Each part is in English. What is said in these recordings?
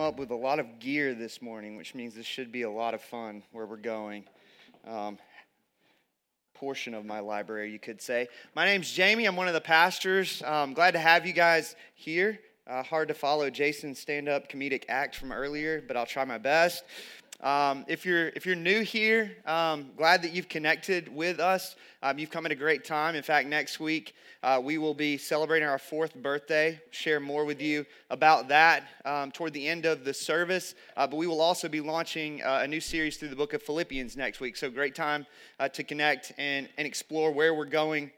up with a lot of gear this morning, which means this should be a lot of fun where we're going. Um, portion of my library, you could say. My name's Jamie. I'm one of the pastors. Um, glad to have you guys here. Uh, hard to follow Jason's stand up comedic act from earlier, but I'll try my best. Um, if you're if you're new here, um, glad that you've connected with us. Um, you've come at a great time. In fact, next week uh, we will be celebrating our fourth birthday. Share more with you about that um, toward the end of the service. Uh, but we will also be launching uh, a new series through the Book of Philippians next week. So great time uh, to connect and and explore where we're going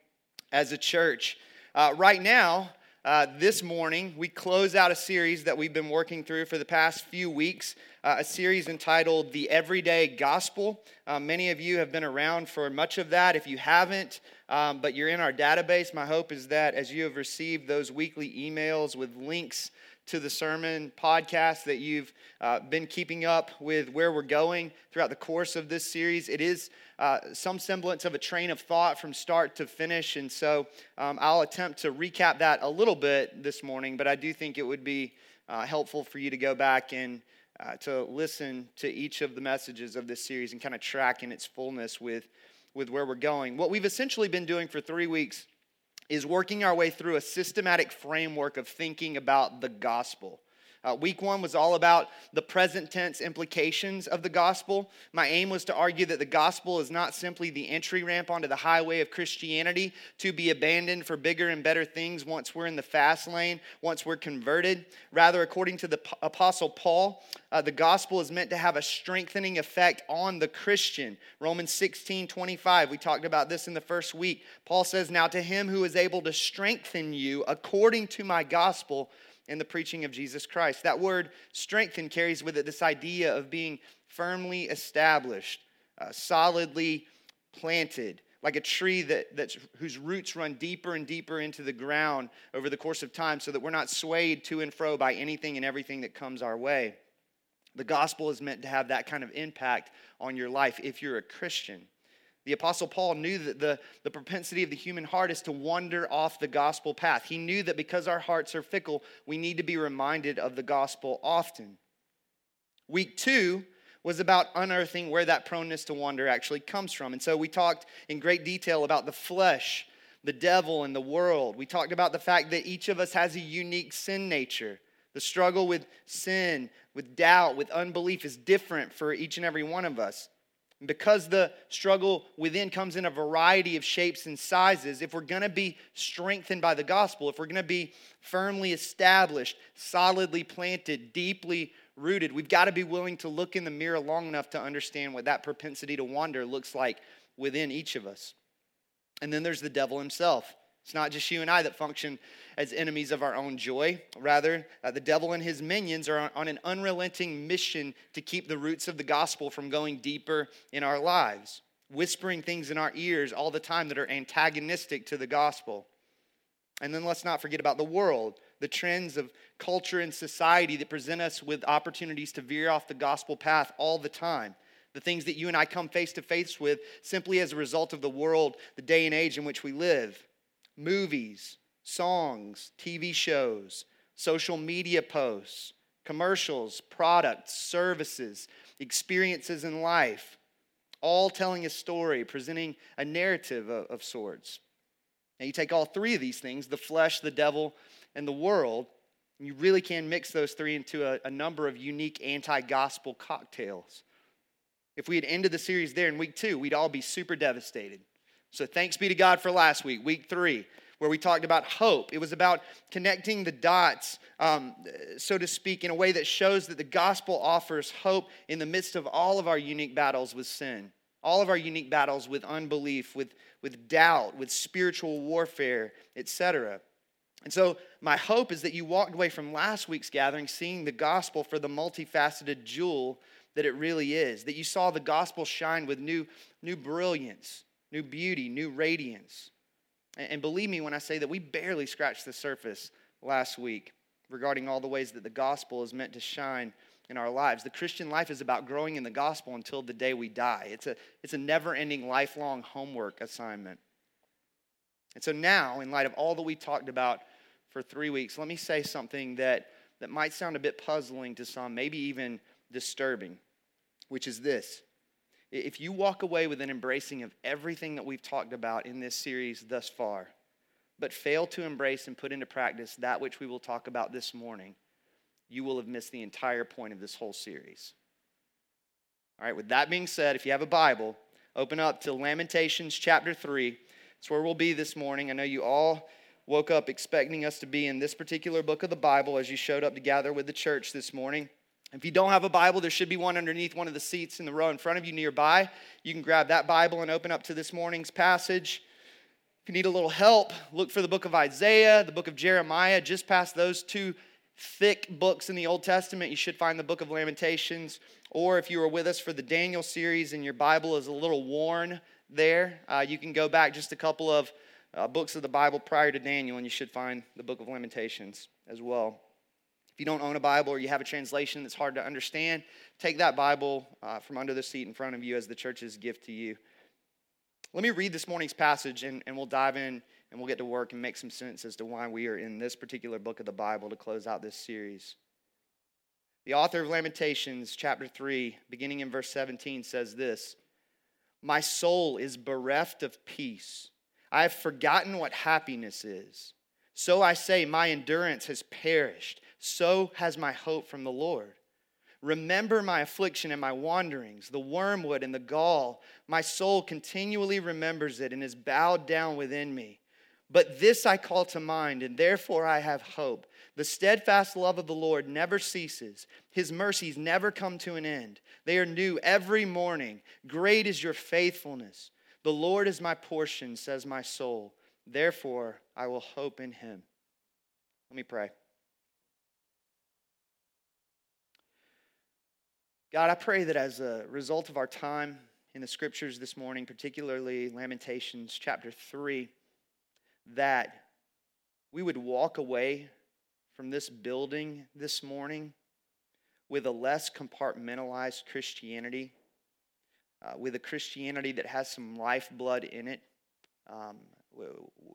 as a church. Uh, right now. Uh, this morning, we close out a series that we've been working through for the past few weeks, uh, a series entitled The Everyday Gospel. Uh, many of you have been around for much of that. If you haven't, um, but you're in our database, my hope is that as you have received those weekly emails with links to the sermon podcast that you've uh, been keeping up with where we're going throughout the course of this series. It is uh, some semblance of a train of thought from start to finish. And so um, I'll attempt to recap that a little bit this morning, but I do think it would be uh, helpful for you to go back and uh, to listen to each of the messages of this series and kind of track in its fullness with, with where we're going. What we've essentially been doing for three weeks is working our way through a systematic framework of thinking about the gospel. Uh, week one was all about the present tense implications of the gospel. My aim was to argue that the gospel is not simply the entry ramp onto the highway of Christianity to be abandoned for bigger and better things once we're in the fast lane, once we're converted. Rather, according to the Apostle Paul, uh, the gospel is meant to have a strengthening effect on the Christian. Romans 16 25, we talked about this in the first week. Paul says, Now to him who is able to strengthen you according to my gospel in the preaching of Jesus Christ. That word strengthen carries with it this idea of being firmly established, uh, solidly planted, like a tree that, that's, whose roots run deeper and deeper into the ground over the course of time so that we're not swayed to and fro by anything and everything that comes our way. The gospel is meant to have that kind of impact on your life if you're a Christian. The Apostle Paul knew that the, the propensity of the human heart is to wander off the gospel path. He knew that because our hearts are fickle, we need to be reminded of the gospel often. Week two was about unearthing where that proneness to wander actually comes from. And so we talked in great detail about the flesh, the devil, and the world. We talked about the fact that each of us has a unique sin nature. The struggle with sin, with doubt, with unbelief is different for each and every one of us. Because the struggle within comes in a variety of shapes and sizes, if we're going to be strengthened by the gospel, if we're going to be firmly established, solidly planted, deeply rooted, we've got to be willing to look in the mirror long enough to understand what that propensity to wander looks like within each of us. And then there's the devil himself. It's not just you and I that function as enemies of our own joy. Rather, uh, the devil and his minions are on, on an unrelenting mission to keep the roots of the gospel from going deeper in our lives, whispering things in our ears all the time that are antagonistic to the gospel. And then let's not forget about the world, the trends of culture and society that present us with opportunities to veer off the gospel path all the time. The things that you and I come face to face with simply as a result of the world, the day and age in which we live movies, songs, TV shows, social media posts, commercials, products, services, experiences in life, all telling a story, presenting a narrative of, of sorts. Now, you take all three of these things the flesh, the devil, and the world you really can mix those three into a, a number of unique anti gospel cocktails. If we had ended the series there in week two, we'd all be super devastated. So thanks be to God for last week, week three, where we talked about hope. It was about connecting the dots, um, so to speak, in a way that shows that the gospel offers hope in the midst of all of our unique battles with sin, all of our unique battles with unbelief, with, with doubt, with spiritual warfare, etc. And so, my hope is that you walked away from last week's gathering seeing the gospel for the multifaceted jewel that it really is, that you saw the gospel shine with new, new brilliance new beauty, new radiance. And believe me when I say that we barely scratched the surface last week regarding all the ways that the gospel is meant to shine in our lives. The Christian life is about growing in the gospel until the day we die. It's a, it's a never ending, lifelong homework assignment. And so now, in light of all that we talked about for three weeks, let me say something that, that might sound a bit puzzling to some, maybe even disturbing, which is this. If you walk away with an embracing of everything that we've talked about in this series thus far, but fail to embrace and put into practice that which we will talk about this morning, you will have missed the entire point of this whole series. All right, with that being said, if you have a Bible, open up to Lamentations chapter 3. It's where we'll be this morning. I know you all woke up expecting us to be in this particular book of the Bible as you showed up to gather with the church this morning. If you don't have a Bible, there should be one underneath one of the seats in the row in front of you nearby. You can grab that Bible and open up to this morning's passage. If you need a little help, look for the book of Isaiah, the book of Jeremiah, just past those two thick books in the Old Testament. You should find the book of Lamentations. Or if you were with us for the Daniel series and your Bible is a little worn there, uh, you can go back just a couple of uh, books of the Bible prior to Daniel and you should find the book of Lamentations as well. You don't own a Bible or you have a translation that's hard to understand, take that Bible uh, from under the seat in front of you as the church's gift to you. Let me read this morning's passage and, and we'll dive in and we'll get to work and make some sense as to why we are in this particular book of the Bible to close out this series. The author of Lamentations, chapter 3, beginning in verse 17, says this My soul is bereft of peace. I have forgotten what happiness is. So I say, My endurance has perished so has my hope from the Lord. Remember my affliction and my wanderings, the wormwood and the gall. My soul continually remembers it and is bowed down within me. But this I call to mind, and therefore I have hope. The steadfast love of the Lord never ceases, His mercies never come to an end. They are new every morning. Great is your faithfulness. The Lord is my portion, says my soul. Therefore I will hope in Him. Let me pray. God, I pray that as a result of our time in the scriptures this morning, particularly Lamentations chapter 3, that we would walk away from this building this morning with a less compartmentalized Christianity, uh, with a Christianity that has some lifeblood in it, um,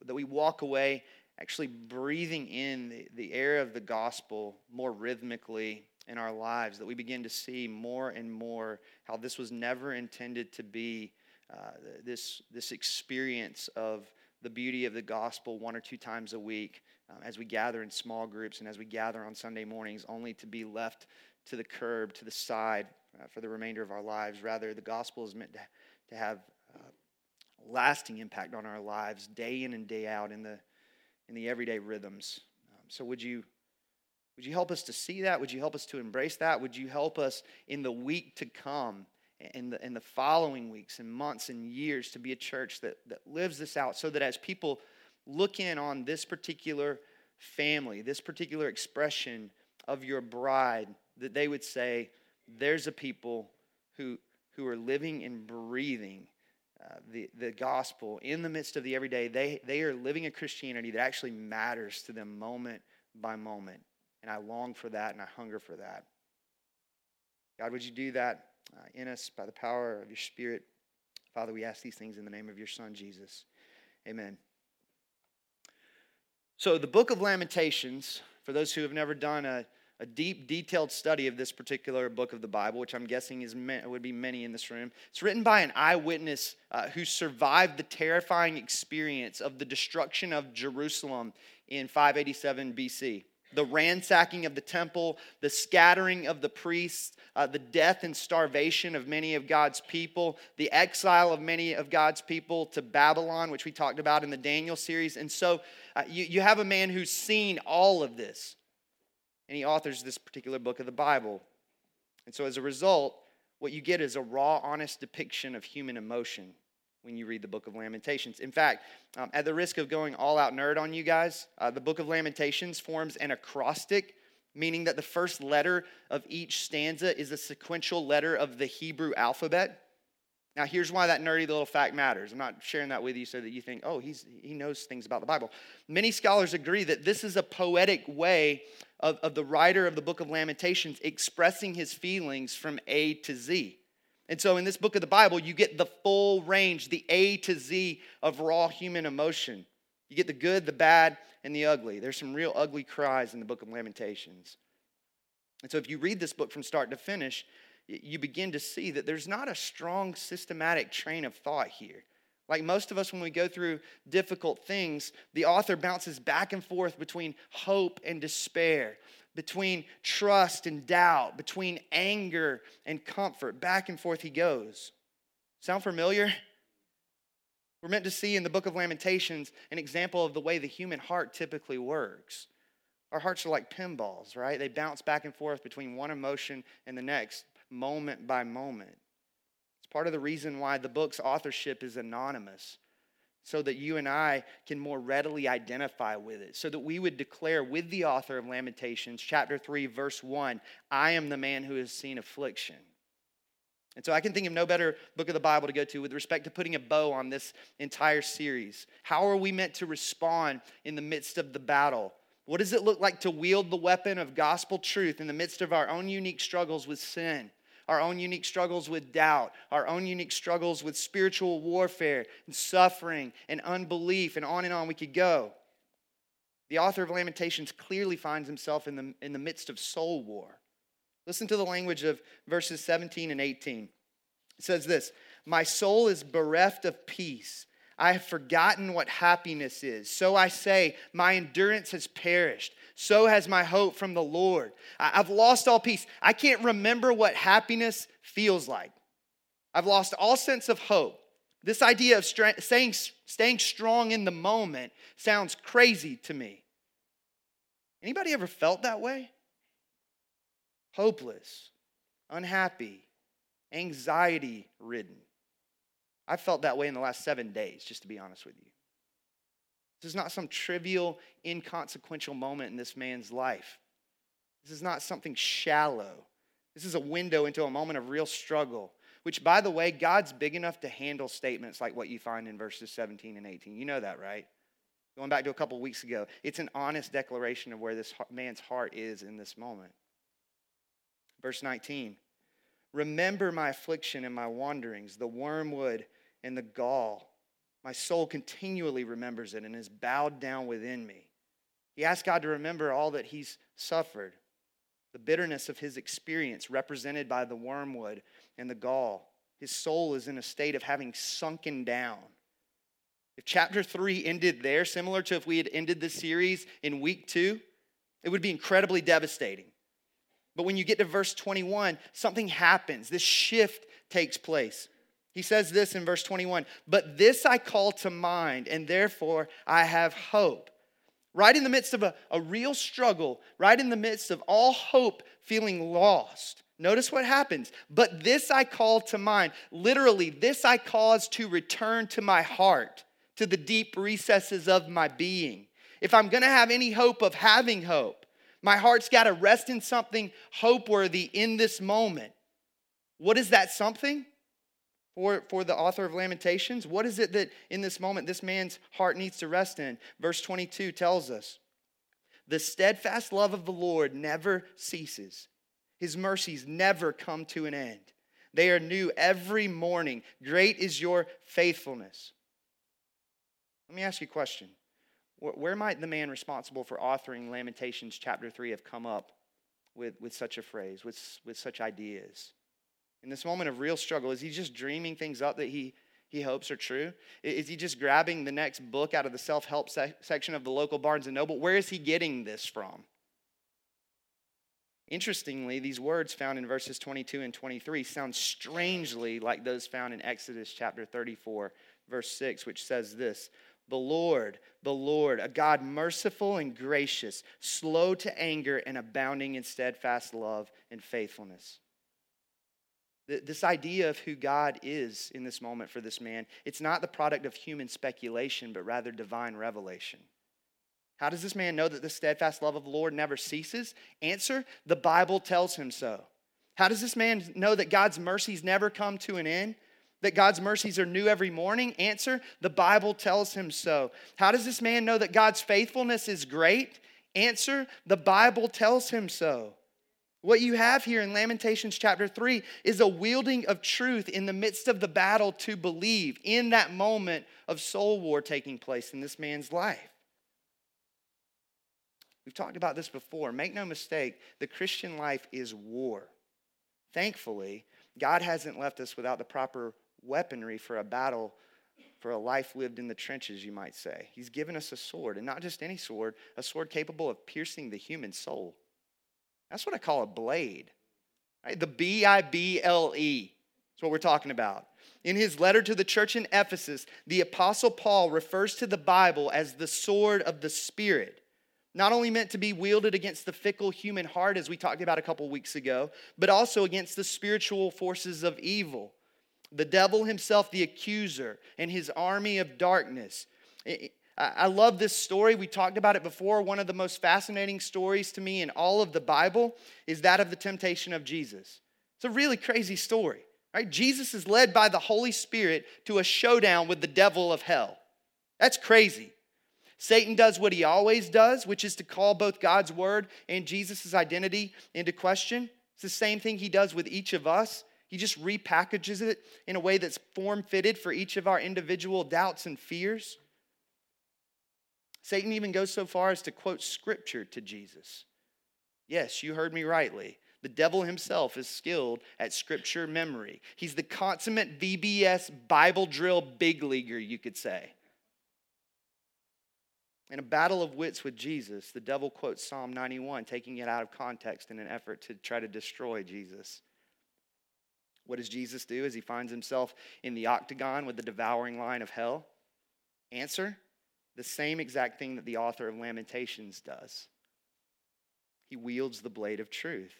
that we walk away actually breathing in the, the air of the gospel more rhythmically in our lives, that we begin to see more and more how this was never intended to be uh, this, this experience of the beauty of the gospel one or two times a week um, as we gather in small groups and as we gather on Sunday mornings, only to be left to the curb, to the side uh, for the remainder of our lives. Rather, the gospel is meant to, to have uh, lasting impact on our lives day in and day out in the, in the everyday rhythms. Um, so, would you would you help us to see that? Would you help us to embrace that? Would you help us in the week to come, in the, in the following weeks and months and years, to be a church that, that lives this out so that as people look in on this particular family, this particular expression of your bride, that they would say, there's a people who, who are living and breathing uh, the, the gospel in the midst of the everyday. They, they are living a Christianity that actually matters to them moment by moment. And I long for that and I hunger for that. God, would you do that uh, in us by the power of your Spirit? Father, we ask these things in the name of your Son, Jesus. Amen. So, the book of Lamentations, for those who have never done a, a deep, detailed study of this particular book of the Bible, which I'm guessing is would be many in this room. It's written by an eyewitness uh, who survived the terrifying experience of the destruction of Jerusalem in 587 BC the ransacking of the temple, the scattering of the priests, uh, the death and starvation of many of God's people, the exile of many of God's people to Babylon, which we talked about in the Daniel series. And so uh, you, you have a man who's seen all of this, and he authors this particular book of the Bible. And so as a result, what you get is a raw, honest depiction of human emotion when you read the book of Lamentations. In fact, um, at the risk of going all out nerd on you guys, uh, the book of Lamentations forms an acrostic, meaning that the first letter of each stanza is a sequential letter of the Hebrew alphabet. Now, here's why that nerdy little fact matters. I'm not sharing that with you so that you think, oh, he's, he knows things about the Bible. Many scholars agree that this is a poetic way of, of the writer of the book of Lamentations expressing his feelings from A to Z. And so in this book of the Bible, you get the full range, the A to Z of raw human emotion. You get the good, the bad, and the ugly. There's some real ugly cries in the book of Lamentations. And so if you read this book from start to finish, you begin to see that there's not a strong systematic train of thought here. Like most of us, when we go through difficult things, the author bounces back and forth between hope and despair, between trust and doubt, between anger and comfort. Back and forth he goes. Sound familiar? We're meant to see in the book of Lamentations an example of the way the human heart typically works. Our hearts are like pinballs, right? They bounce back and forth between one emotion and the next, moment by moment. It's part of the reason why the book's authorship is anonymous, so that you and I can more readily identify with it, so that we would declare with the author of Lamentations, chapter 3, verse 1, I am the man who has seen affliction. And so I can think of no better book of the Bible to go to with respect to putting a bow on this entire series. How are we meant to respond in the midst of the battle? What does it look like to wield the weapon of gospel truth in the midst of our own unique struggles with sin? Our own unique struggles with doubt, our own unique struggles with spiritual warfare and suffering and unbelief, and on and on we could go. The author of Lamentations clearly finds himself in the, in the midst of soul war. Listen to the language of verses 17 and 18. It says this My soul is bereft of peace I have forgotten what happiness is. So I say, my endurance has perished. So has my hope from the Lord. I've lost all peace. I can't remember what happiness feels like. I've lost all sense of hope. This idea of staying, staying strong in the moment sounds crazy to me. Anybody ever felt that way? Hopeless, unhappy, anxiety ridden. I felt that way in the last seven days, just to be honest with you. This is not some trivial, inconsequential moment in this man's life. This is not something shallow. This is a window into a moment of real struggle, which, by the way, God's big enough to handle statements like what you find in verses 17 and 18. You know that, right? Going back to a couple weeks ago, it's an honest declaration of where this man's heart is in this moment. Verse 19 Remember my affliction and my wanderings, the wormwood and the gall. My soul continually remembers it and is bowed down within me. He asks God to remember all that he's suffered, the bitterness of his experience, represented by the wormwood and the gall. His soul is in a state of having sunken down. If chapter three ended there, similar to if we had ended the series in week two, it would be incredibly devastating. But when you get to verse 21, something happens. This shift takes place. He says this in verse 21 But this I call to mind, and therefore I have hope. Right in the midst of a, a real struggle, right in the midst of all hope feeling lost, notice what happens. But this I call to mind. Literally, this I cause to return to my heart, to the deep recesses of my being. If I'm gonna have any hope of having hope, my heart's gotta rest in something hope worthy in this moment. What is that something? For, for the author of Lamentations? What is it that in this moment this man's heart needs to rest in? Verse 22 tells us The steadfast love of the Lord never ceases, his mercies never come to an end. They are new every morning. Great is your faithfulness. Let me ask you a question. Where might the man responsible for authoring Lamentations chapter 3 have come up with, with such a phrase, with, with such ideas? In this moment of real struggle? Is he just dreaming things up that he, he hopes are true? Is he just grabbing the next book out of the self help se- section of the local Barnes and Noble? Where is he getting this from? Interestingly, these words found in verses 22 and 23 sound strangely like those found in Exodus chapter 34, verse 6, which says this The Lord, the Lord, a God merciful and gracious, slow to anger and abounding in steadfast love and faithfulness this idea of who God is in this moment for this man, it's not the product of human speculation, but rather divine revelation. How does this man know that the steadfast love of the Lord never ceases? Answer the Bible tells him so. How does this man know that God's mercies never come to an end? That God's mercies are new every morning? Answer the Bible tells him so. How does this man know that God's faithfulness is great? Answer the Bible tells him so. What you have here in Lamentations chapter 3 is a wielding of truth in the midst of the battle to believe in that moment of soul war taking place in this man's life. We've talked about this before. Make no mistake, the Christian life is war. Thankfully, God hasn't left us without the proper weaponry for a battle, for a life lived in the trenches, you might say. He's given us a sword, and not just any sword, a sword capable of piercing the human soul. That's what I call a blade. Right? The B I B L E. That's what we're talking about. In his letter to the church in Ephesus, the Apostle Paul refers to the Bible as the sword of the Spirit not only meant to be wielded against the fickle human heart, as we talked about a couple weeks ago, but also against the spiritual forces of evil. The devil himself, the accuser, and his army of darkness. I love this story. We talked about it before. One of the most fascinating stories to me in all of the Bible is that of the temptation of Jesus. It's a really crazy story. Right? Jesus is led by the Holy Spirit to a showdown with the devil of hell. That's crazy. Satan does what he always does, which is to call both God's word and Jesus' identity into question. It's the same thing he does with each of us. He just repackages it in a way that's form fitted for each of our individual doubts and fears. Satan even goes so far as to quote scripture to Jesus. Yes, you heard me rightly. The devil himself is skilled at scripture memory. He's the consummate VBS Bible drill big leaguer, you could say. In a battle of wits with Jesus, the devil quotes Psalm 91, taking it out of context in an effort to try to destroy Jesus. What does Jesus do as he finds himself in the octagon with the devouring line of hell? Answer the same exact thing that the author of Lamentations does. He wields the blade of truth.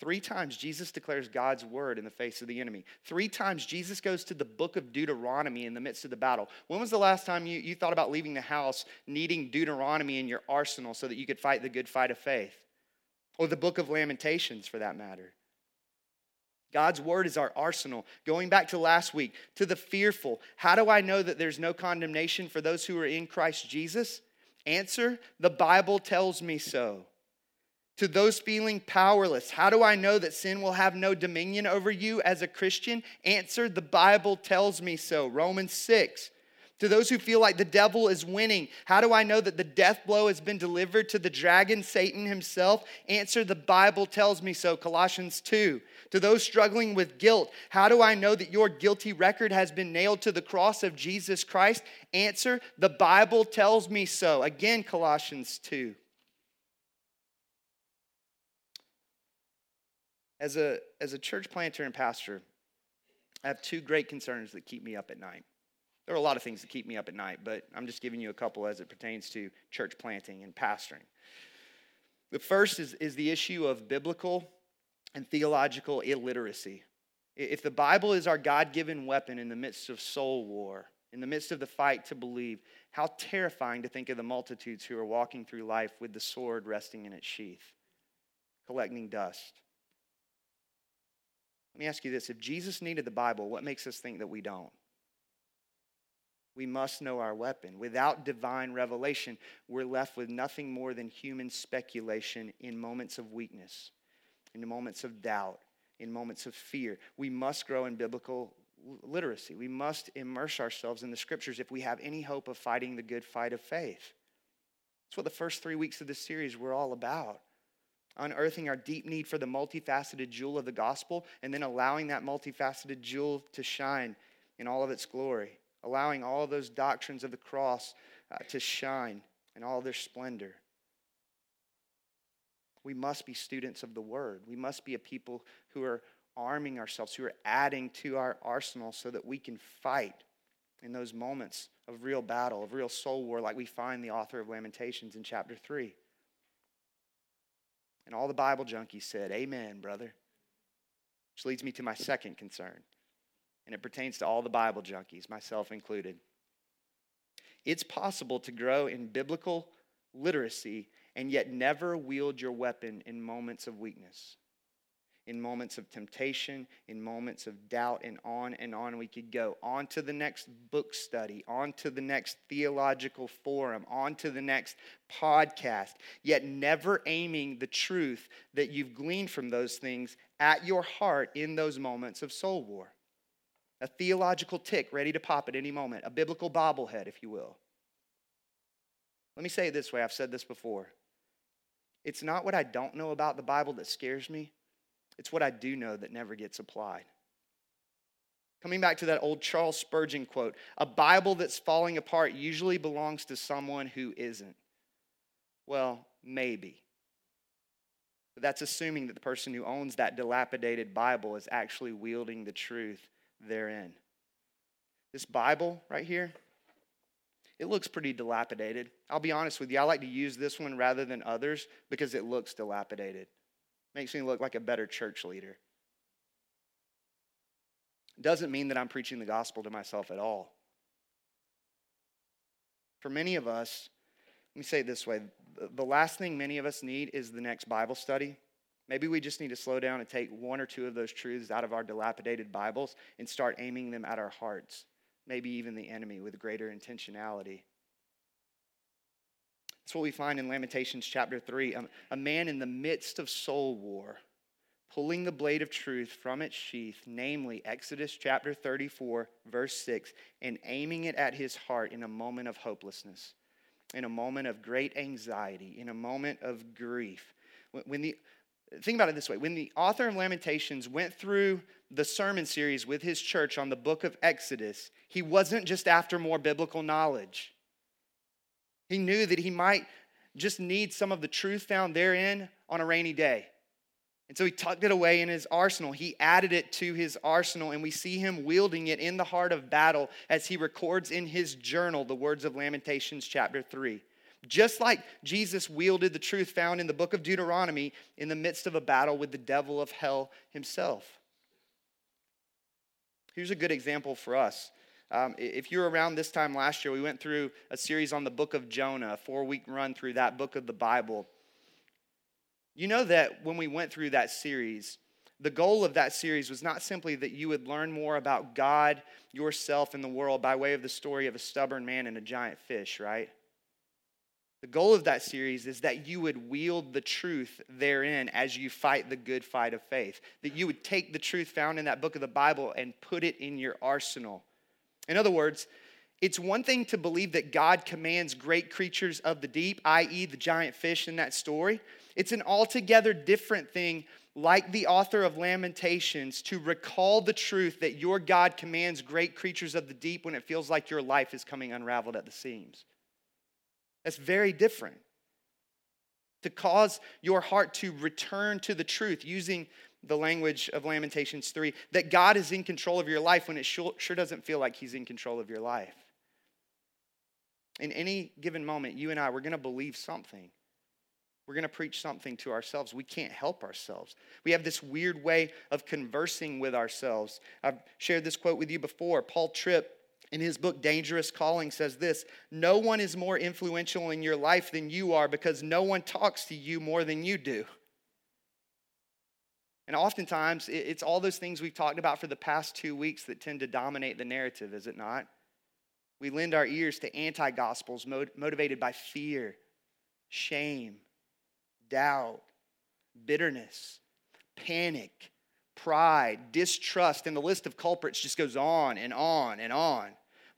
Three times Jesus declares God's word in the face of the enemy. Three times Jesus goes to the book of Deuteronomy in the midst of the battle. When was the last time you, you thought about leaving the house needing Deuteronomy in your arsenal so that you could fight the good fight of faith? Or the book of Lamentations for that matter. God's word is our arsenal. Going back to last week, to the fearful, how do I know that there's no condemnation for those who are in Christ Jesus? Answer the Bible tells me so to those feeling powerless. How do I know that sin will have no dominion over you as a Christian? Answer the Bible tells me so. Romans 6. To those who feel like the devil is winning, how do I know that the death blow has been delivered to the dragon, Satan himself? Answer the Bible tells me so. Colossians 2. To those struggling with guilt, how do I know that your guilty record has been nailed to the cross of Jesus Christ? Answer the Bible tells me so. Again, Colossians 2. As a, as a church planter and pastor, I have two great concerns that keep me up at night. There are a lot of things that keep me up at night, but I'm just giving you a couple as it pertains to church planting and pastoring. The first is, is the issue of biblical and theological illiteracy. If the Bible is our God given weapon in the midst of soul war, in the midst of the fight to believe, how terrifying to think of the multitudes who are walking through life with the sword resting in its sheath, collecting dust. Let me ask you this if Jesus needed the Bible, what makes us think that we don't? We must know our weapon. Without divine revelation, we're left with nothing more than human speculation in moments of weakness, in moments of doubt, in moments of fear. We must grow in biblical literacy. We must immerse ourselves in the scriptures if we have any hope of fighting the good fight of faith. That's what the first three weeks of this series were all about unearthing our deep need for the multifaceted jewel of the gospel, and then allowing that multifaceted jewel to shine in all of its glory, allowing all those doctrines of the cross uh, to shine in all their splendor. We must be students of the word. We must be a people who are arming ourselves, who are adding to our arsenal so that we can fight in those moments of real battle, of real soul war, like we find the author of Lamentations in chapter 3. And all the Bible junkies said, Amen, brother. Which leads me to my second concern, and it pertains to all the Bible junkies, myself included. It's possible to grow in biblical literacy and yet never wield your weapon in moments of weakness. in moments of temptation, in moments of doubt, and on and on we could go. On to the next book study, on to the next theological forum, on to the next podcast, yet never aiming the truth that you've gleaned from those things at your heart in those moments of soul war. A theological tick ready to pop at any moment, a biblical bobblehead, if you will. Let me say it this way I've said this before. It's not what I don't know about the Bible that scares me, it's what I do know that never gets applied. Coming back to that old Charles Spurgeon quote a Bible that's falling apart usually belongs to someone who isn't. Well, maybe. But that's assuming that the person who owns that dilapidated Bible is actually wielding the truth therein. This Bible right here, it looks pretty dilapidated. I'll be honest with you, I like to use this one rather than others because it looks dilapidated. Makes me look like a better church leader. Doesn't mean that I'm preaching the gospel to myself at all. For many of us, let me say it this way the last thing many of us need is the next Bible study. Maybe we just need to slow down and take one or two of those truths out of our dilapidated Bibles and start aiming them at our hearts, maybe even the enemy with greater intentionality. That's what we find in Lamentations chapter 3. A, man in the midst of soul war, pulling the blade of truth from its sheath, namely Exodus chapter 34, verse 6, and aiming it at his heart in a moment of hopelessness, in a moment of great anxiety, in a moment of grief. When the think about it this way when the author of Lamentations went through the sermon series with his church on the book of Exodus, he wasn't just after more biblical knowledge. He knew that he might just need some of the truth found therein on a rainy day. And so he tucked it away in his arsenal. He added it to his arsenal, and we see him wielding it in the heart of battle as he records in his journal the words of Lamentations, chapter 3. Just like Jesus wielded the truth found in the book of Deuteronomy in the midst of a battle with the devil of hell himself. Here's a good example for us. Um, if you were around this time last year, we went through a series on the book of Jonah, a four week run through that book of the Bible. You know that when we went through that series, the goal of that series was not simply that you would learn more about God, yourself, and the world by way of the story of a stubborn man and a giant fish, right? The goal of that series is that you would wield the truth therein as you fight the good fight of faith. That you would take the truth found in that book of the Bible and put it in your arsenal. In other words, it's one thing to believe that God commands great creatures of the deep, i.e., the giant fish in that story. It's an altogether different thing, like the author of Lamentations, to recall the truth that your God commands great creatures of the deep when it feels like your life is coming unraveled at the seams. That's very different. To cause your heart to return to the truth using the language of Lamentations 3 that God is in control of your life when it sure, sure doesn't feel like He's in control of your life. In any given moment, you and I, we're going to believe something. We're going to preach something to ourselves. We can't help ourselves. We have this weird way of conversing with ourselves. I've shared this quote with you before. Paul Tripp in his book Dangerous Calling says this No one is more influential in your life than you are because no one talks to you more than you do. And oftentimes, it's all those things we've talked about for the past two weeks that tend to dominate the narrative, is it not? We lend our ears to anti gospels motivated by fear, shame, doubt, bitterness, panic, pride, distrust, and the list of culprits just goes on and on and on.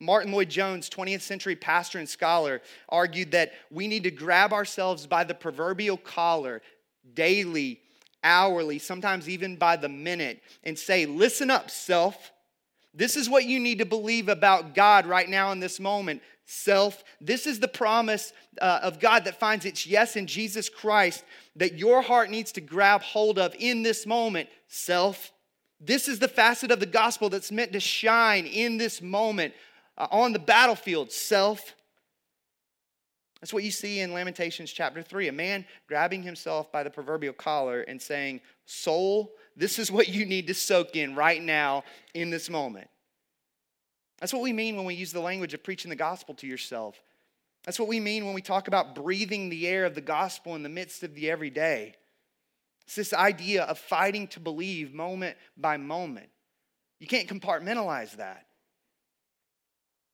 Martyn Lloyd-Jones, 20th century pastor and scholar, argued that we need to grab ourselves by the proverbial collar daily, hourly, sometimes even by the minute, and say, Listen up, self. This is what you need to believe about God right now in this moment. Self, this is the promise uh, of God that finds its yes in Jesus Christ that your heart needs to grab hold of in this moment. Self, this is the facet of the gospel that's meant to shine in this moment uh, on the battlefield. Self, that's what you see in Lamentations chapter 3. A man grabbing himself by the proverbial collar and saying, Soul, this is what you need to soak in right now in this moment. That's what we mean when we use the language of preaching the gospel to yourself. That's what we mean when we talk about breathing the air of the gospel in the midst of the everyday. It's this idea of fighting to believe moment by moment. You can't compartmentalize that.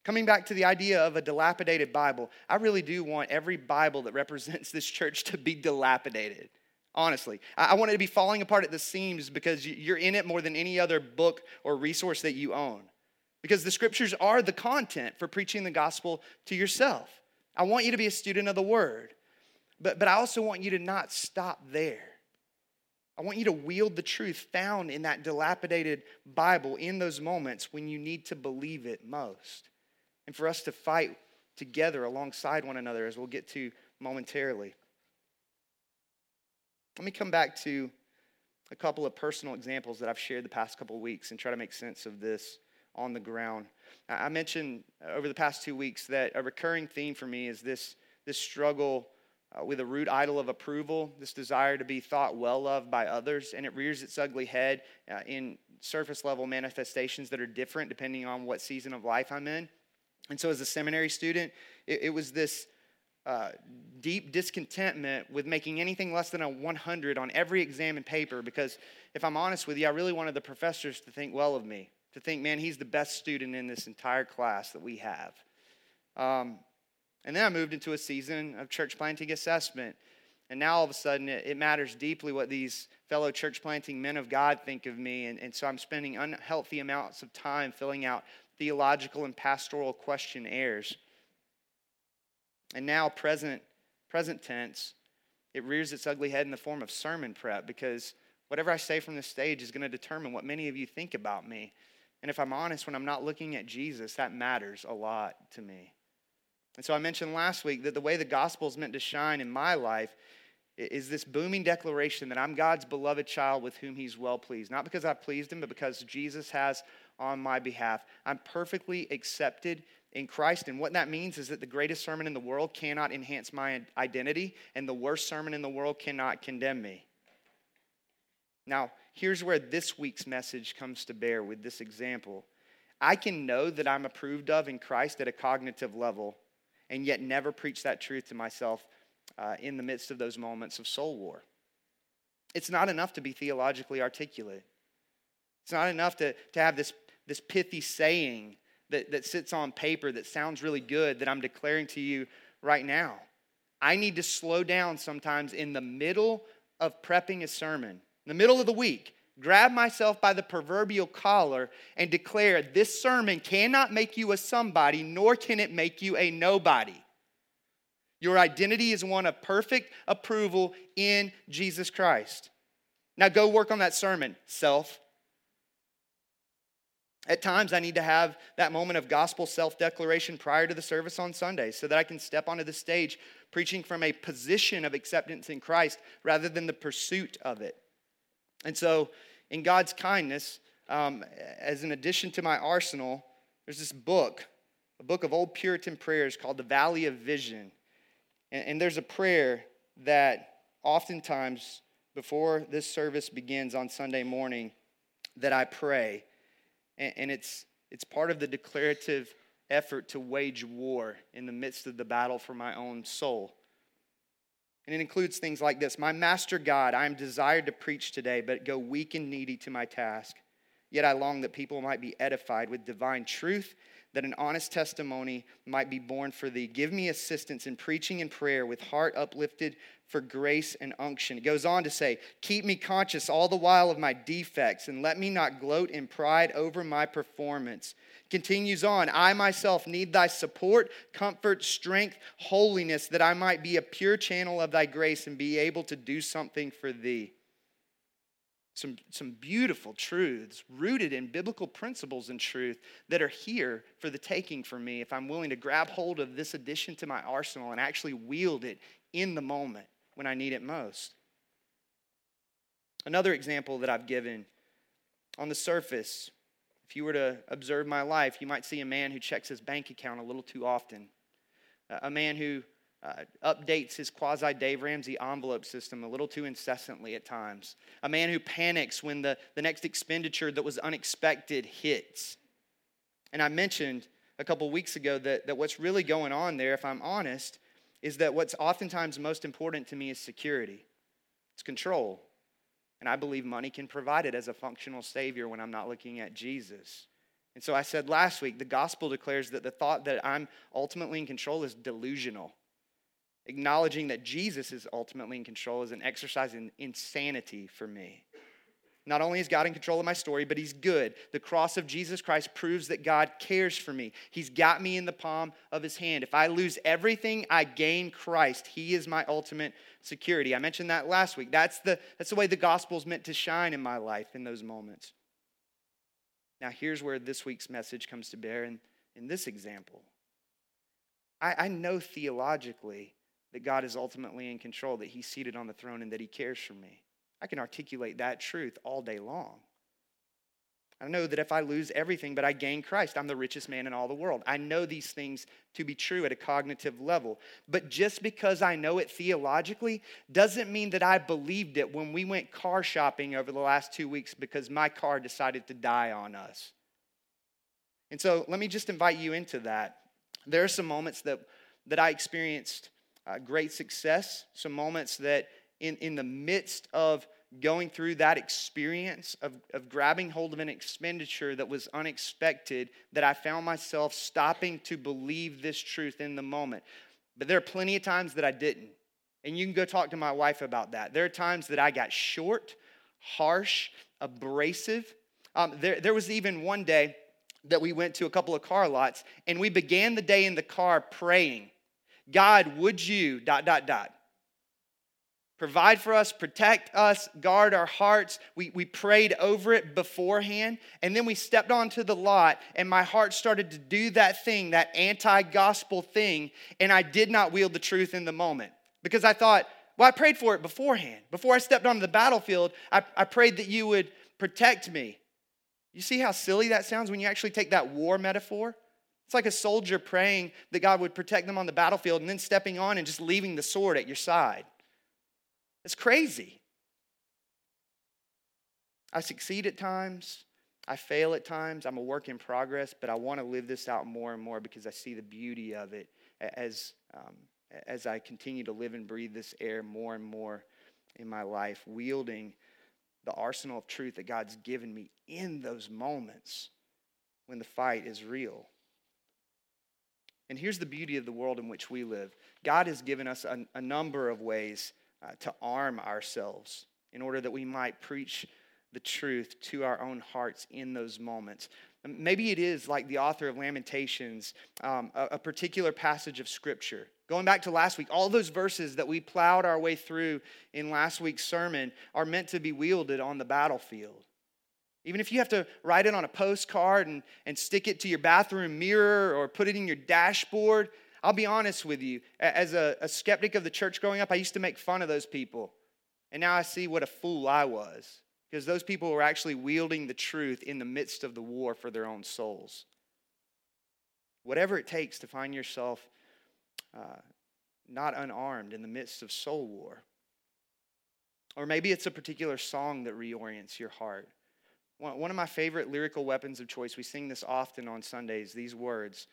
Coming back to the idea of a dilapidated Bible, I really do want every Bible that represents this church to be dilapidated. Honestly, I want it to be falling apart at the seams because you're in it more than any other book or resource that you own. Because the scriptures are the content for preaching the gospel to yourself. I want you to be a student of the word, but, but I also want you to not stop there. I want you to wield the truth found in that dilapidated Bible in those moments when you need to believe it most. And for us to fight together alongside one another, as we'll get to momentarily. Let me come back to a couple of personal examples that I've shared the past couple of weeks and try to make sense of this on the ground. I mentioned over the past two weeks that a recurring theme for me is this, this struggle uh, with a root idol of approval, this desire to be thought well of by others, and it rears its ugly head uh, in surface level manifestations that are different depending on what season of life I'm in. And so, as a seminary student, it, it was this uh, deep discontentment with making anything less than a 100 on every exam and paper because, if I'm honest with you, I really wanted the professors to think well of me, to think, man, he's the best student in this entire class that we have. Um, and then I moved into a season of church planting assessment. And now all of a sudden it, it, matters deeply what these fellow church planting men of God think of me. And, and so I'm spending unhealthy amounts of time filling out theological and pastoral questionnaires. And now, present, present tense, it rears its ugly head in the form of sermon prep because whatever I say from the stage is going to determine what many of you think about me. And if I'm honest, when I'm not looking at Jesus, that matters a lot to me. And so I mentioned last week that the way the gospel is meant to shine in my life is this booming declaration that I'm God's beloved child with whom he's well pleased. Not because I've pleased him, but because Jesus has on my behalf. I'm perfectly accepted in Christ. And what that means is that the greatest sermon in the world cannot enhance my identity, and the worst sermon in the world cannot condemn me. Now, here's where this week's message comes to bear with this example. I can know that I'm approved of in Christ at a cognitive level and yet never preach that truth to myself uh, in the midst of those moments of soul war. It's not enough to be theologically articulate. It's not enough to, to have this, this pithy saying that, that sits on paper that sounds really good that I'm declaring to you right now. I need to slow down sometimes in the middle of prepping a sermon, in the middle of the week, grab myself by the proverbial collar and declare this sermon cannot make you a somebody, nor can it make you a nobody. Your identity is one of perfect approval in Jesus Christ. Now go work on that sermon, self. At times, I need to have that moment of gospel self declaration prior to the service on Sunday so that I can step onto the stage preaching from a position of acceptance in Christ rather than the pursuit of it. And so, in God's kindness, um, as an addition to my arsenal, there's this book, a book of old Puritan prayers called The Valley of Vision. And, and there's a prayer that oftentimes before this service begins on Sunday morning that I pray. And, and it's, it's part of the declarative effort to wage war in the midst of the battle for my own soul. And it includes things like this My master God, I am desired to preach today, but go weak and needy to my task. Yet I long that people might be edified with divine truth, that an honest testimony might be borne for thee. Give me assistance in preaching and prayer with heart uplifted for grace and unction. It goes on to say, Keep me conscious all the while of my defects, and let me not gloat in pride over my performance. Continues on, I myself need thy support, comfort, strength, holiness, that I might be a pure channel of thy grace and be able to do something for thee. Some, some beautiful truths rooted in biblical principles and truth that are here for the taking for me if I'm willing to grab hold of this addition to my arsenal and actually wield it in the moment when I need it most. Another example that I've given on the surface, if you were to observe my life, you might see a man who checks his bank account a little too often, uh, a man who uh, updates his quasi Dave Ramsey envelope system a little too incessantly at times, a man who panics when the, the next expenditure that was unexpected hits. And I mentioned a couple weeks ago that, that what's really going on there, if I'm honest, is that what's oftentimes most important to me is security, it's control. And I believe money can provide it as a functional savior when I'm not looking at Jesus. And so I said last week the gospel declares that the thought that I'm ultimately in control is delusional. Acknowledging that Jesus is ultimately in control is an exercise in insanity for me. Not only is God in control of my story, but He's good. The cross of Jesus Christ proves that God cares for me. He's got me in the palm of His hand. If I lose everything, I gain Christ. He is my ultimate security. I mentioned that last week. That's the, that's the way the gospel is meant to shine in my life in those moments. Now, here's where this week's message comes to bear in, in this example. I, I know theologically that God is ultimately in control, that He's seated on the throne, and that He cares for me. I can articulate that truth all day long. I know that if I lose everything but I gain Christ, I'm the richest man in all the world. I know these things to be true at a cognitive level. But just because I know it theologically doesn't mean that I believed it when we went car shopping over the last two weeks because my car decided to die on us. And so let me just invite you into that. There are some moments that, that I experienced uh, great success, some moments that in, in the midst of going through that experience of, of grabbing hold of an expenditure that was unexpected, that I found myself stopping to believe this truth in the moment. But there are plenty of times that I didn't. And you can go talk to my wife about that. There are times that I got short, harsh, abrasive. Um, there, there was even one day that we went to a couple of car lots and we began the day in the car praying, God, would you, dot, dot, dot provide for us, protect us, guard our hearts. We, we prayed over it beforehand, and then we stepped onto the lot, and my heart started to do that thing, that anti gospel thing, and I did not wield the truth in the moment because I thought, well, I prayed for it beforehand. Before I stepped onto the battlefield, I, I prayed that you would protect me. You see how silly that sounds when you actually take that war metaphor? It's like a soldier praying that God would protect them on the battlefield and then stepping on and just leaving the sword at your side. It's crazy. I succeed at times. I fail at times. I'm a work in progress, but I want to live this out more and more because I see the beauty of it as, um, as I continue to live and breathe this air more and more in my life, wielding the arsenal of truth that God's given me in those moments when the fight is real. And here's the beauty of the world in which we live God has given us a, a number of ways uh, to arm ourselves in order that we might preach the truth to our own hearts in those moments. Maybe it is like the author of Lamentations, um, a, a, particular passage of Scripture. Going back to last week, all those verses that we plowed our way through in last week's sermon are meant to be wielded on the battlefield. Even if you have to write it on a postcard and, and stick it to your bathroom mirror or put it in your dashboard, I'll be honest with you. As a, a skeptic of the church growing up, I used to make fun of those people. And now I see what a fool I was because those people were actually wielding the truth in the midst of the war for their own souls. Whatever it takes to find yourself uh, not unarmed in the midst of soul war. Or maybe it's a particular song that reorients your heart. One of my favorite lyrical weapons of choice, we sing this often on Sundays, these words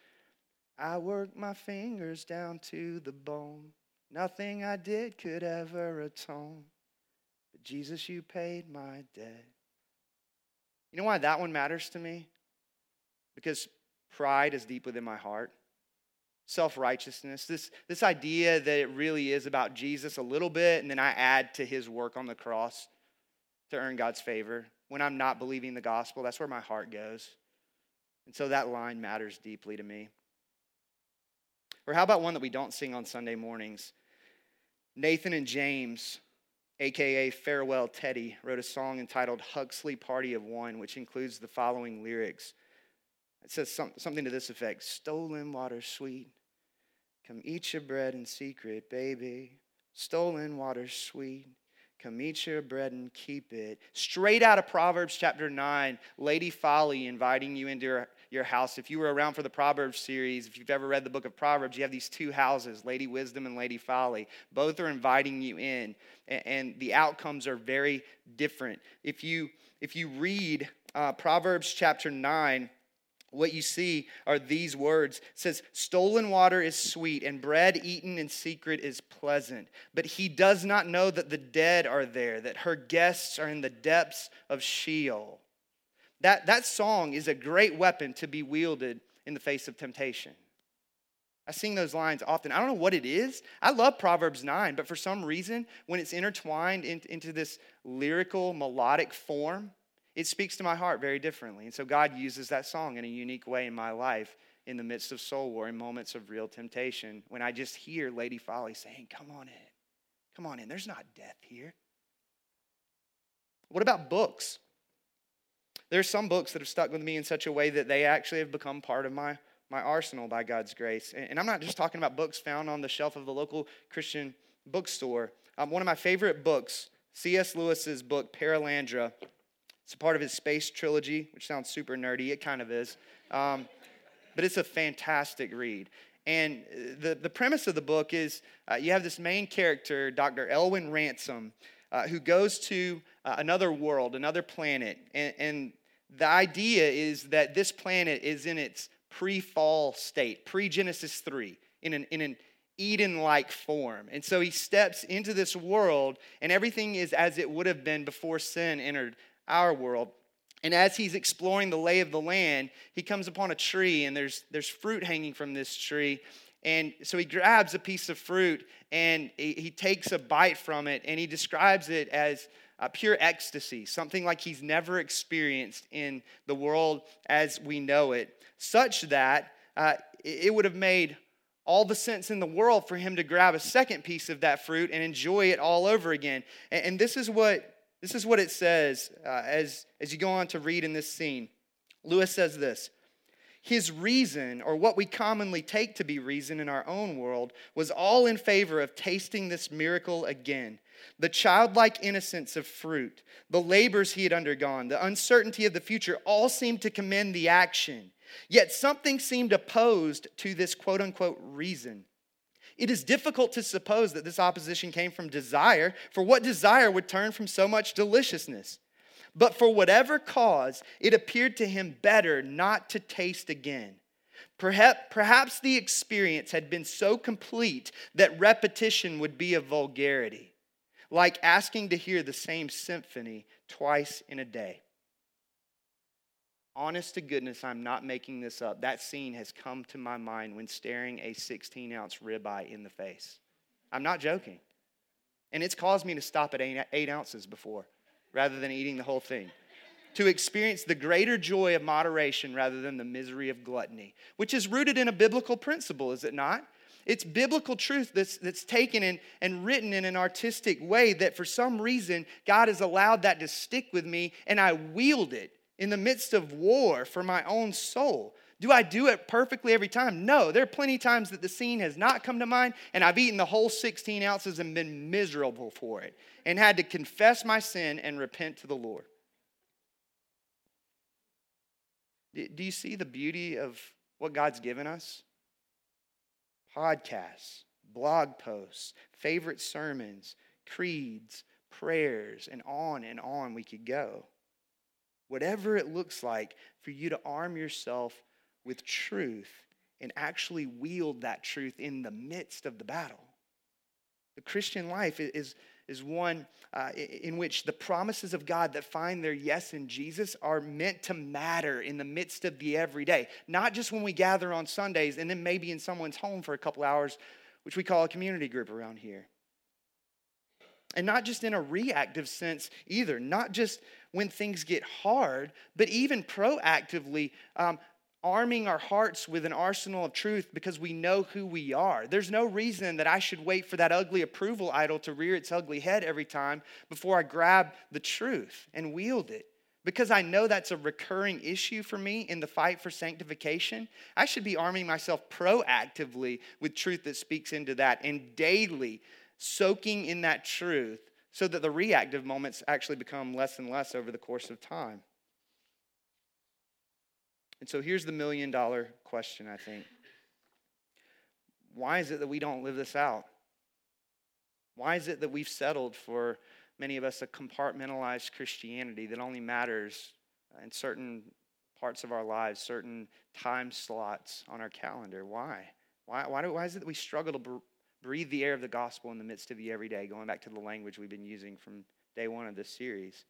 I worked my fingers down to the bone. Nothing I did could ever atone. But Jesus, you paid my debt. You know why that one matters to me? Because pride is deep within my heart. Self righteousness, this, this idea that it really is about Jesus a little bit, and then I add to his work on the cross to earn God's favor. When I'm not believing the gospel, that's where my heart goes. And so that line matters deeply to me. Or how about one that we don't sing on Sunday mornings? Nathan and James, aka Farewell Teddy, wrote a song entitled Huxley Party of One, which includes the following lyrics. It says something to this effect Stolen water sweet, come eat your bread in secret, baby. Stolen water sweet, Come eat your bread and keep it. Straight out of Proverbs chapter 9, Lady Folly inviting you into her, your house. If you were around for the Proverbs series, if you've ever read the book of Proverbs, you have these two houses, Lady Wisdom and Lady Folly. Both are inviting you in, and, the outcomes are very different. If you, if you read uh, Proverbs chapter 9, what you see are these words. It says stolen water is sweet and bread eaten in secret is pleasant. But he does not know that the dead are there that her guests are in the depths of sheol. That, that song is a great weapon to be wielded in the face of temptation. I sing those lines often. I don't know what it is. I love proverbs 9 but for some reason when it's intertwined in, into this lyrical melodic form it speaks to my heart very differently. And so God uses that song in a unique way in my life in the midst of soul war, in moments of real temptation, when I just hear Lady Folly saying, Come on in. Come on in. There's not death here. What about books? There are some books that have stuck with me in such a way that they actually have become part of my, my arsenal by God's grace. And I'm not just talking about books found on the shelf of the local Christian bookstore. Um, one of my favorite books, C.S. Lewis's book, Perelandra, it's a part of his space trilogy, which sounds super nerdy. It kind of is. Um, but it's a fantastic read. And the, the premise of the book is uh, you have this main character, Dr. Elwin Ransom, uh, who goes to uh, another world, another planet. And, and the idea is that this planet is in its pre fall state, pre Genesis 3, in an, in an Eden like form. And so he steps into this world, and everything is as it would have been before sin entered our world. And as he's exploring the lay of the land, he comes upon a tree, and there's, there's fruit hanging from this tree. And so he grabs a piece of fruit and he, he takes a bite from it, and he describes it as pure ecstasy, something like he's never experienced in the world as we know it, such that uh, it would have made all the sense in the world for him to grab a second piece of that fruit and enjoy it all over again. And, and this is what this is what it says uh, as, as you go on to read in this scene. Lewis says this His reason, or what we commonly take to be reason in our own world, was all in favor of tasting this miracle again. The childlike innocence of fruit, the labors he had undergone, the uncertainty of the future all seemed to commend the action. Yet something seemed opposed to this quote unquote reason. It is difficult to suppose that this opposition came from desire, for what desire would turn from so much deliciousness? But for whatever cause, it appeared to him better not to taste again. Perhaps the experience had been so complete that repetition would be a vulgarity, like asking to hear the same symphony twice in a day honest to goodness, I'm not making this up. That scene has come to my mind when staring a 16 ounce ribeye in the face. I'm not joking. And it's caused me to stop at eight, eight ounces before rather than eating the whole thing. To experience the greater joy of moderation rather than the misery of gluttony, which is rooted in a biblical principle, is it not? It's biblical truth that's, that's taken in, and written in an artistic way that for some reason God has allowed that to stick with me and I wield it in the midst of war for my own soul. Do I do it perfectly every time? No. There are plenty of times that the scene has not come to mind, and I've eaten the whole 16 ounces and been miserable for it, and had to confess my sin and repent to the Lord. Do you see the beauty of what God's given us? Podcasts, blog posts, favorite sermons, creeds, prayers, and on and on we could go whatever it looks like, for you to arm yourself with truth and actually wield that truth in the midst of the battle. The Christian life is, is one uh, in which the promises of God that find their yes in Jesus are meant to matter in the midst of the everyday, not just when we gather on Sundays and then maybe in someone's home for a couple hours, which we call a community group around here. And not just in a reactive sense either, not just when things get hard, but even proactively um, arming our hearts with an arsenal of truth because we know who we are. There's no reason that I should wait for that ugly approval idol to rear its ugly head every time before I grab the truth and wield it. Because I know that's a recurring issue for me in the fight for sanctification, I should be arming myself proactively with truth that speaks into that and daily soaking in that truth so that the reactive moments actually become less and less over the course of time. And so here's the million dollar question, I think. Why is it that we don't live this out? Why is it that we've settled for many of us a compartmentalized Christianity that only matters in certain parts of our lives, certain time slots on our calendar. Why? Why, why, do, why is it that we struggle to breathe the air of the gospel in the midst of the everyday, going back to the language we've been using from day one of this series?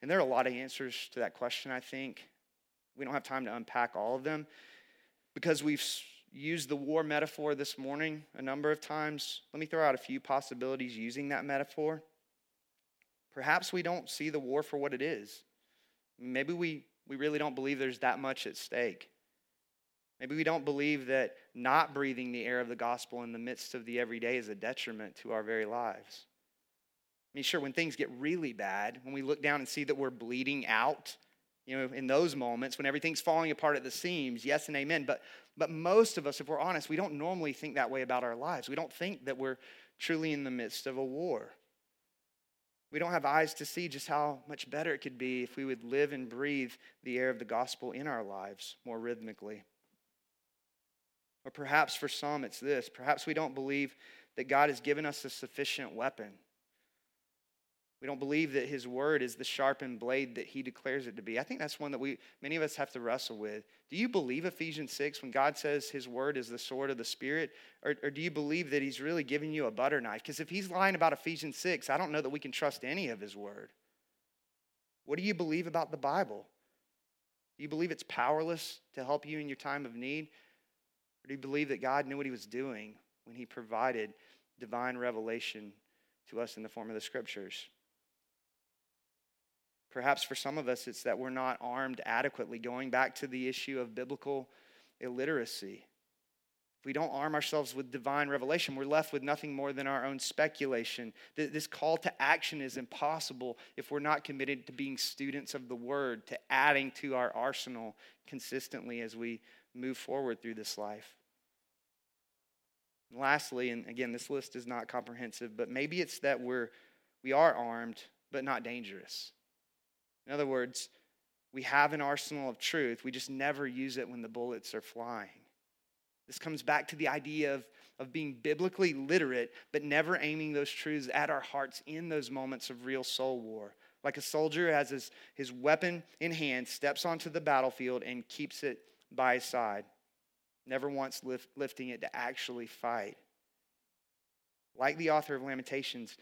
And there are a lot of answers to that question, I think. We don't have time to unpack all of them because we've used the war metaphor this morning a number of times. Let me throw out a few possibilities using that metaphor. Perhaps we don't see the war for what it is. Maybe we, we really don't believe there's that much at stake. Maybe we don't believe that not breathing the air of the gospel in the midst of the everyday is a detriment to our very lives. I mean, sure, when things get really bad, when we look down and see that we're bleeding out, you know, in those moments when everything's falling apart at the seams, yes and amen. But, but most of us, if we're honest, we don't normally think that way about our lives. We don't think that we're truly in the midst of a war. We don't have eyes to see just how much better it could be if we would live and breathe the air of the gospel in our lives more rhythmically. Or perhaps for some, it's this perhaps we don't believe that God has given us a sufficient weapon we don't believe that his word is the sharpened blade that he declares it to be. I think that's one that we many of us have to wrestle with. Do you believe Ephesians 6 when God says his word is the sword of the spirit or, or do you believe that he's really giving you a butter knife? Because if he's lying about Ephesians 6, I don't know that we can trust any of his word. What do you believe about the Bible? Do you believe it's powerless to help you in your time of need? Or do you believe that God knew what he was doing when he provided divine revelation to us in the form of the scriptures? Perhaps for some of us, it's that we're not armed adequately, going back to the issue of biblical illiteracy. If we don't arm ourselves with divine revelation, we're left with nothing more than our own speculation. This call to action is impossible if we're not committed to being students of the word, to adding to our arsenal consistently as we move forward through this life. And lastly, and again, this list is not comprehensive, but maybe it's that we're we are armed but not dangerous. In other words, we have an arsenal of truth, we just never use it when the bullets are flying. This comes back to the idea of, of being biblically literate, but never aiming those truths at our hearts in those moments of real soul war. Like a soldier has his, his weapon in hand, steps onto the battlefield, and keeps it by his side, never once lift, lifting it to actually fight. Like the author of Lamentations,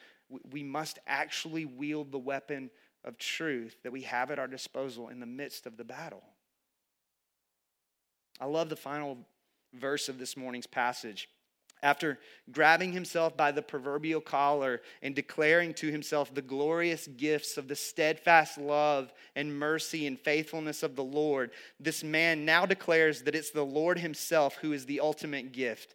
we must actually wield the weapon of truth that we have at our disposal in the midst of the battle. I love the final verse of this morning's passage. After grabbing himself by the proverbial collar and declaring to himself the glorious gifts of the steadfast love and mercy and faithfulness of the Lord, this man now declares that it's the Lord himself who is the ultimate gift.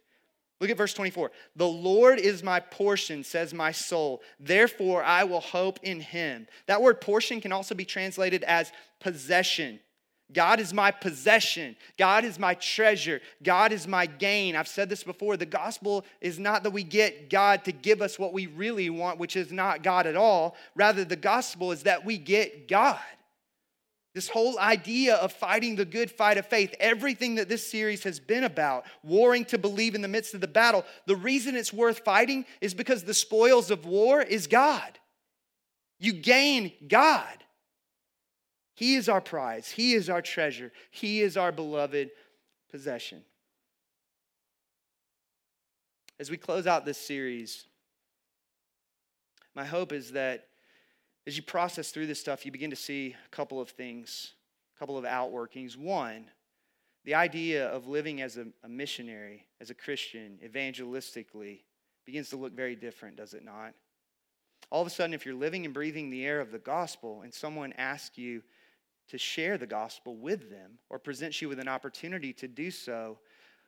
Look at verse 24. The Lord is my portion, says my soul. Therefore, I will hope in him. That word portion can also be translated as possession. God is my possession. God is my treasure. God is my gain. I've said this before. The gospel is not that we get God to give us what we really want, which is not God at all. Rather, the gospel is that we get God. This whole idea of fighting the good fight of faith, everything that this series has been about, warring to believe in the midst of the battle, the reason it's worth fighting is because the spoils of war is God. You gain God. He is our prize, He is our treasure, He is our beloved possession. As we close out this series, my hope is that as you process through this stuff, you begin to see a couple of things, a couple of outworkings. One, the idea of living as a, a missionary, as a Christian, evangelistically, begins to look very different, does it not? All of a sudden, if you're living and breathing the air of the gospel and someone asks you to share the gospel with them or presents you with an opportunity to do so,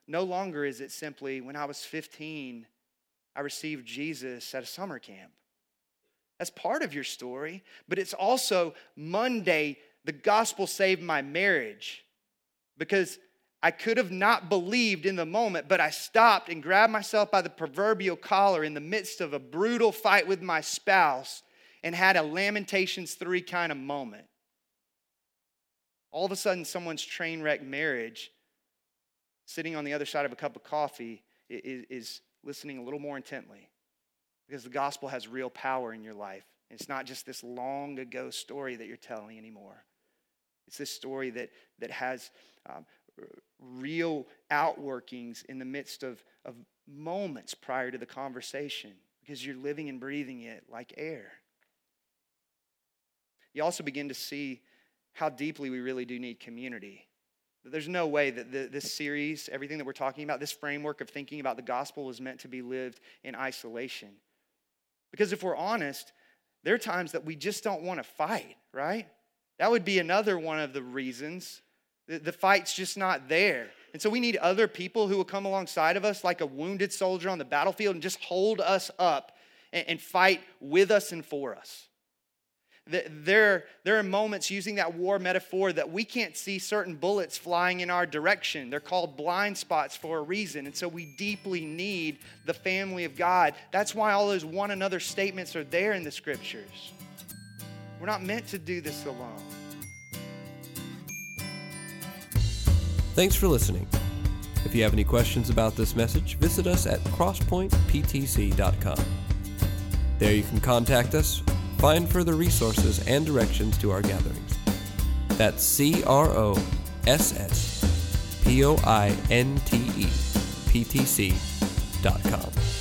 no longer is it simply when I was 15, I received Jesus at a summer camp. That's part of your story, but it's also Monday, the gospel saved my marriage because I could have not believed in the moment, but I stopped and grabbed myself by the proverbial collar in the midst of a brutal fight with my spouse and had a Lamentations 3 kind of moment. All of a sudden, someone's train wreck marriage, sitting on the other side of a cup of coffee, is listening a little more intently because the gospel has real power in your life. It's not just this long ago story that you're telling anymore. It's this story that, that has um, real outworkings in the midst of, of moments prior to the conversation because you're living and breathing it like air. You also begin to see how deeply we really do need community. There's no way that the, this series, everything that we're talking about, this framework of thinking about the gospel was meant to be lived in isolation. Because if we're honest, there are times that we just don't want to fight, right? That would be another one of the reasons. The, the fight's just not there. And so we need other people who will come alongside of us like a wounded soldier on the battlefield and just hold us up and, and fight with us and for us. There, there are moments using that war metaphor that we can't see certain bullets flying in our direction. They're called blind spots for a reason. And so we deeply need the family of God. That's why all those one another statements are there in the scriptures. We're not meant to do this alone. Thanks for listening. If you have any questions about this message, visit us at crosspointeptc.com. There you can contact us, find further resources, and directions to our gatherings. That's C R O S S P O I N T E P T C dot com.